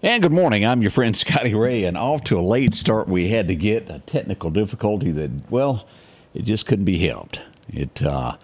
And good morning. I'm your friend Scotty Ray, and off to a late start we had to get a technical difficulty that, well, it just couldn't be helped. It uh,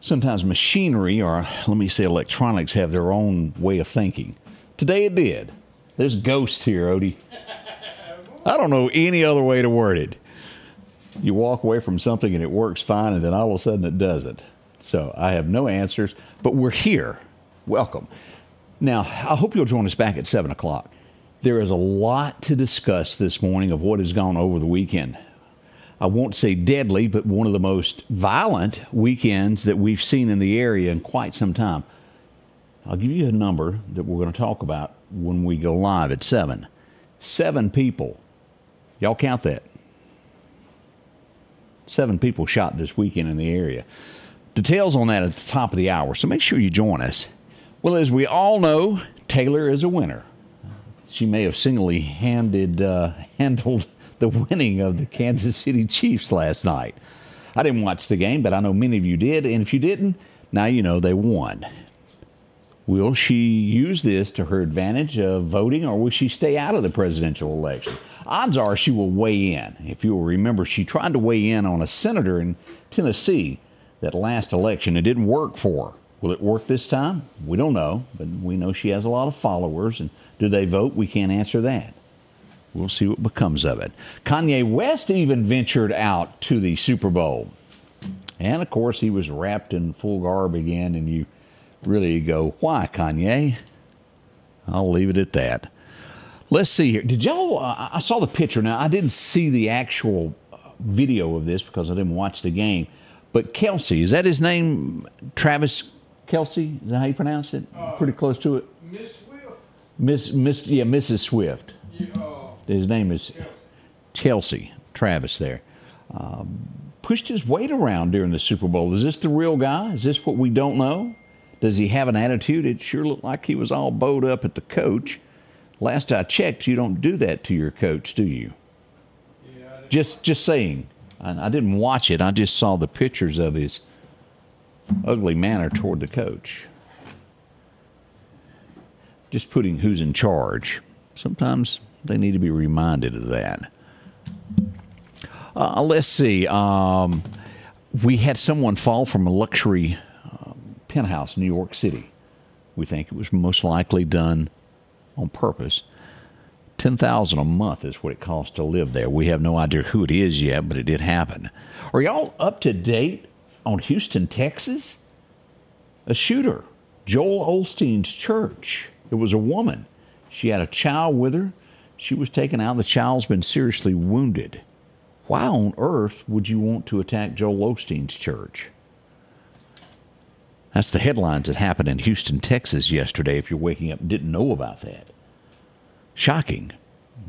sometimes machinery or let me say electronics have their own way of thinking. Today it did. There's ghosts here, Odie. I don't know any other way to word it. You walk away from something and it works fine, and then all of a sudden it doesn't. So I have no answers, but we're here. Welcome. Now, I hope you'll join us back at 7 o'clock. There is a lot to discuss this morning of what has gone over the weekend. I won't say deadly, but one of the most violent weekends that we've seen in the area in quite some time. I'll give you a number that we're going to talk about when we go live at 7. Seven people. Y'all count that. Seven people shot this weekend in the area. Details on that at the top of the hour, so make sure you join us. Well, as we all know, Taylor is a winner. She may have singly handed, uh, handled the winning of the Kansas City Chiefs last night. I didn't watch the game, but I know many of you did. And if you didn't, now you know they won. Will she use this to her advantage of voting, or will she stay out of the presidential election? Odds are she will weigh in. If you will remember, she tried to weigh in on a senator in Tennessee that last election. It didn't work for her. Will it work this time? We don't know, but we know she has a lot of followers. And do they vote? We can't answer that. We'll see what becomes of it. Kanye West even ventured out to the Super Bowl. And of course, he was wrapped in full garb again, and you really go, why, Kanye? I'll leave it at that. Let's see here. Did y'all? Uh, I saw the picture. Now, I didn't see the actual uh, video of this because I didn't watch the game. But Kelsey, is that his name? Travis Kelce, is that how you pronounce it? Uh, Pretty close to it. Miss Swift. Miss, Miss, yeah, Mrs. Swift. Yeah, uh, His name is Kelce. Chelsea Travis. There um, pushed his weight around during the Super Bowl. Is this the real guy? Is this what we don't know? Does he have an attitude? It sure looked like he was all bowed up at the coach. Last I checked, you don't do that to your coach, do you? Yeah, I- Just, just saying. I, I didn't watch it. I just saw the pictures of his ugly manner toward the coach. Just putting who's in charge. Sometimes they need to be reminded of that. Uh, let's see. Um, we had someone fall from a luxury um, penthouse in New York City. We think it was most likely done on purpose. Ten thousand a month is what it costs to live there. We have no idea who it is yet, but it did happen. Are y'all up to date on Houston, Texas? A shooter, Joel Osteen's church. It was a woman. She had a child with her. She was taken out. The child's been seriously wounded. Why on earth would you want to attack Joel Osteen's church? That's the headlines that happened in Houston, Texas yesterday, if you're waking up and didn't know about that. Shocking.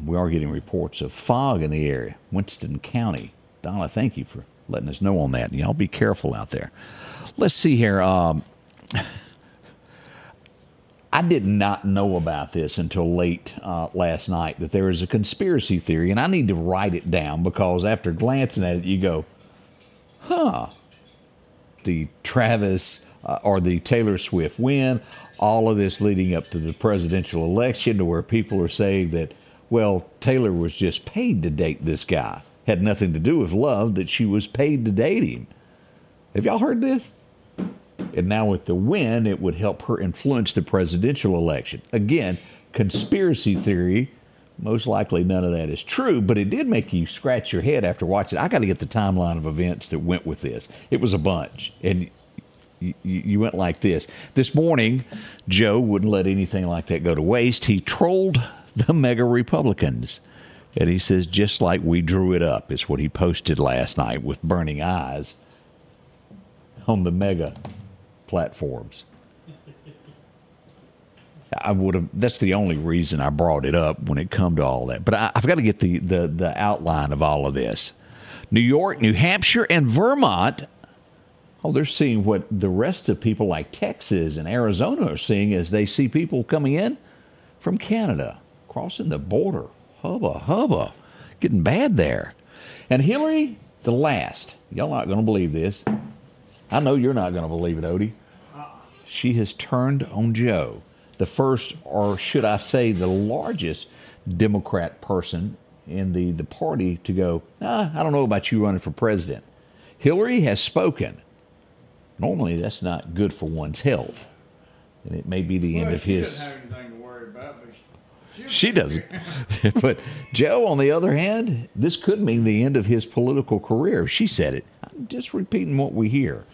We are getting reports of fog in the area, Winston County. Donna, thank you for letting us know on that. Y'all be careful out there. Let's see here. Um, I did not know about this until late uh, last night that there is a conspiracy theory, and I need to write it down because after glancing at it, you go, huh. The Travis uh, or the Taylor Swift win, all of this leading up to the presidential election, to where people are saying that, well, Taylor was just paid to date this guy. Had nothing to do with love, that she was paid to date him. Have y'all heard this? And now with the win, it would help her influence the presidential election. Again, conspiracy theory. Most likely none of that is true, but it did make you scratch your head after watching. I got to get the timeline of events that went with this. It was a bunch. And you, went like this. This morning, Joe wouldn't let anything like that go to waste. He trolled the MAGA Republicans. And he says, just like we drew it up, is what he posted last night with burning eyes on the mega platforms. I would have. That's the only reason I brought it up when it come to all that. But I, I've got to get the, the the outline of all of this. New York, New Hampshire, and Vermont. Oh, they're seeing what the rest of people like Texas and Arizona are seeing as they see people coming in from Canada crossing the border. Hubba hubba, getting bad there. And Hillary, the last. Y'all not going to believe this. I know you're not going to believe it, Odie. She has turned on Joe. the first, or should I say, the largest Democrat person in the, the party to go, ah, I don't know about you running for president. Hillary has spoken. Normally, that's not good for one's health. And it may be the well, end of his. doesn't have anything to worry about, but she, doesn't. but Joe, on the other hand, this could mean the end of his political career. If she said it. I'm just repeating what we hear.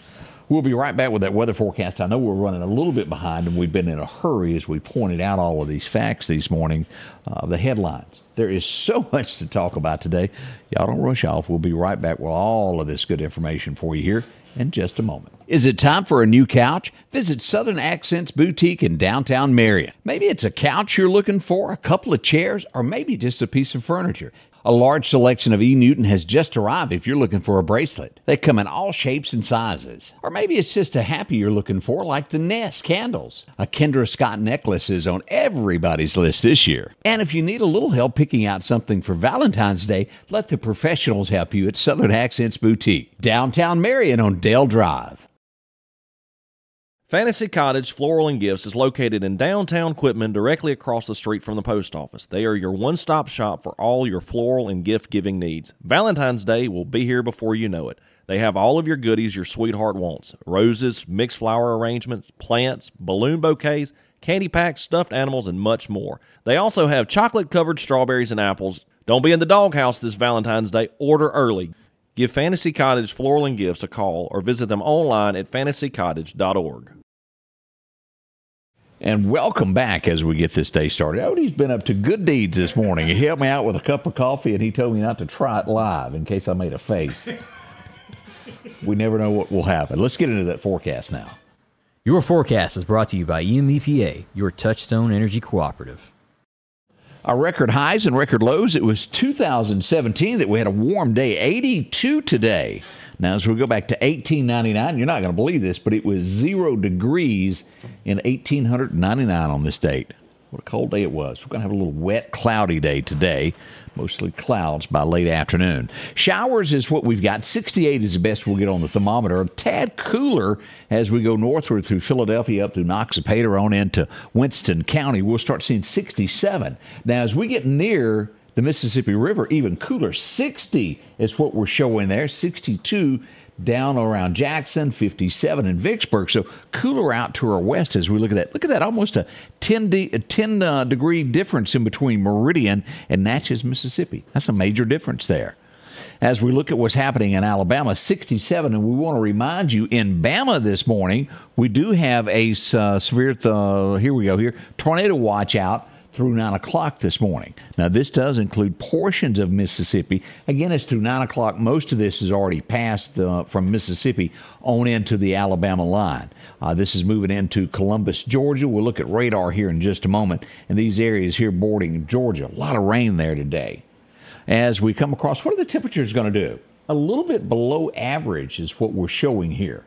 We'll be right back with that weather forecast. I know we're running a little bit behind, and we've been in a hurry as we pointed out all of these facts this morning. Uh, the headlines. There is so much to talk about today. Y'all don't rush off. We'll be right back with all of this good information for you here in just a moment. Is it time for a new couch? Visit Southern Accents Boutique in downtown Marion. Maybe it's a couch you're looking for, a couple of chairs, or maybe just a piece of furniture. A large selection of E. Newton has just arrived if you're looking for a bracelet. They come in all shapes and sizes. Or maybe it's just a happy you're looking for, like the Nest candles. A Kendra Scott necklace is on everybody's list this year. And if you need a little help picking out something for Valentine's Day, let the professionals help you at Southern Accents Boutique, downtown Marion on Dale Drive. Fantasy Cottage Floral and Gifts is located in downtown Quitman, directly across the street from the post office. They are your one stop shop for all your floral and gift giving needs. Valentine's Day will be here before you know it. They have all of your goodies your sweetheart wants roses, mixed flower arrangements, plants, balloon bouquets, candy packs, stuffed animals, and much more. They also have chocolate covered strawberries and apples. Don't be in the doghouse this Valentine's Day. Order early. Give Fantasy Cottage Floral and Gifts a call or visit them online at fantasycottage.org. And welcome back as we get this day started. Oh, Odie's been up to good deeds this morning. He helped me out with a cup of coffee and he told me not to try it live in case I made a face. we never know what will happen. Let's get into that forecast now. Your forecast is brought to you by EMEPA, your Touchstone Energy Cooperative. Our record highs and record lows, it was 2017 that we had a warm day, 82 today. Now, as we go back to 1899, you're not going to believe this, but it was zero degrees in 1899 on this date. What a cold day it was. We're going to have a little wet, cloudy day today. Mostly clouds by late afternoon. Showers is what we've got. 68 is the best we'll get on the thermometer. A tad cooler as we go northward through Philadelphia up through Noxapater on into Winston County. We'll start seeing 67. Now, as we get near the Mississippi River, even cooler. 60 is what we're showing there. 62 down around Jackson, 57 in Vicksburg. So cooler out to our west as we look at that. Look at that, almost a 10, de- a 10 uh, degree difference in between Meridian and Natchez, Mississippi. That's a major difference there. As we look at what's happening in Alabama, 67, and we want to remind you in Bama this morning, we do have a uh, severe, uh, here we go, here, tornado watch out through 9 o'clock this morning. Now, this does include portions of Mississippi. Again, it's through 9 o'clock. Most of this is already passed uh, from Mississippi on into the Alabama line. Uh, this is moving into Columbus, Georgia. We'll look at radar here in just a moment. And these areas here bordering Georgia, a lot of rain there today. As we come across, what are the temperatures going to do? A little bit below average is what we're showing here.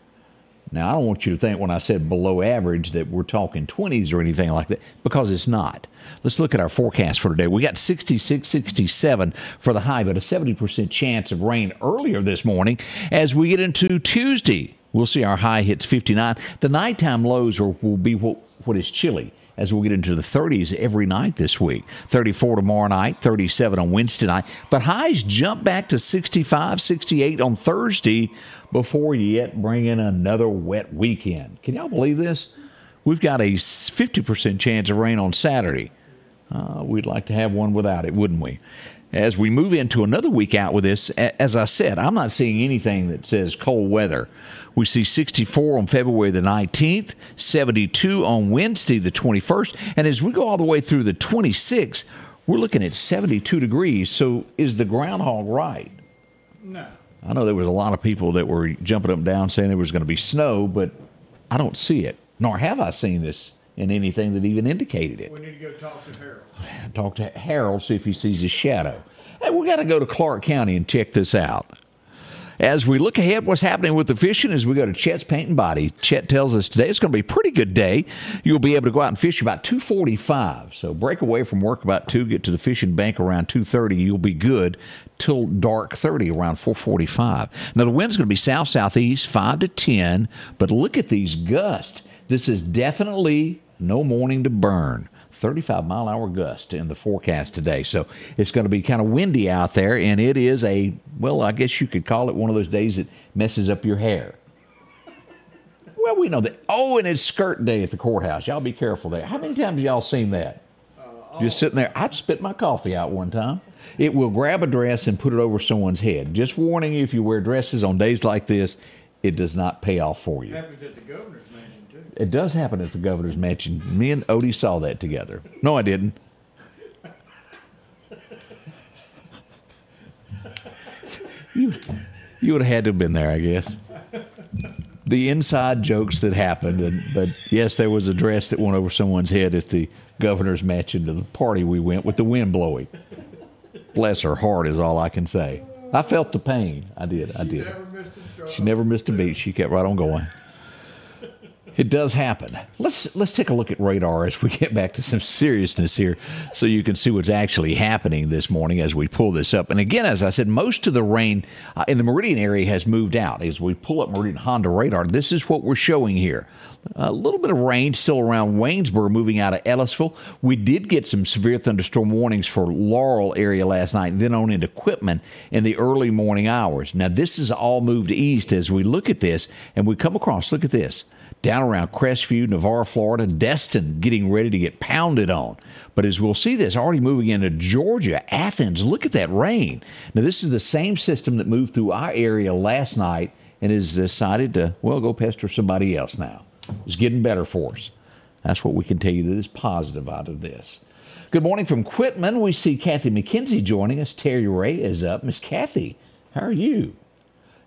Now, I don't want you to think when I said below average that we're talking 20s or anything like that, because it's not. Let's look at our forecast for today. We got 66, 67 for the high, but a 70% chance of rain earlier this morning. As we get into Tuesday, we'll see our high hits 59. The nighttime lows will, will be what, what is chilly as we'll get into the 30s every night this week. 34 tomorrow night, 37 on Wednesday night. But highs jump back to 65, 68 on Thursday before yet bring in another wet weekend. Can y'all believe this? We've got a 50% chance of rain on Saturday. Uh, we'd like to have one without it, wouldn't we? As we move into another week out with this, as I said, I'm not seeing anything that says cold weather. We see 64 on February the 19th, 72 on Wednesday the 21st, and as we go all the way through the 26th, we're looking at 72 degrees. So is the groundhog right? No. I know there was a lot of people that were jumping up and down saying there was going to be snow, but I don't see it, nor have I seen this in anything that even indicated it. We need to go talk to Harold. Talk to Harold, see if he sees his shadow. Hey, we got to go to Clarke County and check this out. As we look ahead, what's happening with the fishing as we go to Chet's Paint and Body. Chet tells us today it's going to be a pretty good day. You'll be able to go out and fish about 245. So break away from work about 2, get to the fishing bank around 230. You'll be good till dark 30 around 445. Now the wind's going to be south southeast 5 to 10, but look at these gusts. This is definitely no morning to burn. 35 mile hour gust in the forecast today. So it's going to be kind of windy out there, and it is a, well, I guess you could call it one of those days that messes up your hair. Well, we know that. Oh, and it's skirt day at the courthouse. Y'all be careful there. How many times y'all seen that? Uh, Just sitting there. I'd spit my coffee out one time. It will grab a dress and put it over someone's head. Just warning you if you wear dresses on days like this, it does not pay off for you. Happens at the governor's mansion. It does happen at the governor's mansion. Me and Odie saw that together. No, I didn't. You, you would have had to have been there, I guess. The inside jokes that happened, and, but yes, there was a dress that went over someone's head at the governor's mansion to the party we went with the wind blowing. Bless her heart is all I can say. I felt the pain. I did. I did. Never missed a. She never missed a beat. She kept right on going. It does happen. Let's let's take a look at radar as we get back to some seriousness here, so you can see what's actually happening this morning as we pull this up. And again, as I said, most of the rain uh, in the Meridian area has moved out. As we pull up Meridian Honda radar, this is what we're showing here. A little bit of rain still around Waynesboro, moving out of Ellisville. We did get some severe thunderstorm warnings for Laurel area last night, then on into Quitman in the early morning hours. Now, this is all moved east as we look at this, and we come across. Look at this down around Crestview, Navarre, Florida, Destin getting ready to get pounded on. But as we'll see this already moving into Georgia, Athens, look at that rain. Now, this is the same system that moved through our area last night and has decided to, well, go pester somebody else now. It's getting better for us. That's what we can tell you that is positive out of this. Good morning from Quitman. We see Kathy McKenzie joining us. Terry Ray is up. Miss Kathy, how are you?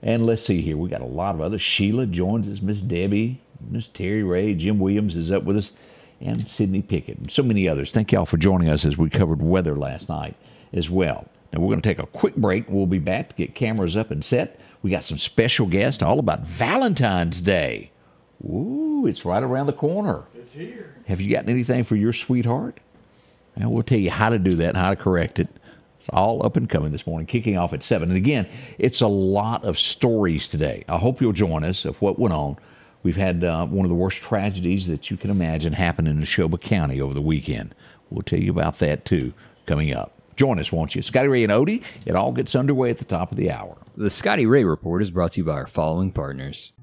And let's see here. We got a lot of others. Sheila joins us. Miss Debbie, Miss Terry Ray, Jim Williams is up with us, and Sydney Pickett, and so many others. Thank y'all for joining us as we covered weather last night as well. Now we're going to take a quick break. We'll be back to get cameras up and set. We got some special guests all about Valentine's Day. Ooh, it's right around the corner. It's here. Have you gotten anything for your sweetheart? And we'll tell you how to do that and how to correct it. It's all up and coming this morning, kicking off at 7. And again, it's a lot of stories today. I hope you'll join us of what went on. We've had uh, one of the worst tragedies that you can imagine happen in Neshoba County over the weekend. We'll tell you about that too coming up. Join us, won't you? Scotty Ray and Odie, it all gets underway at the top of the hour. The Scotty Ray Report is brought to you by our following partners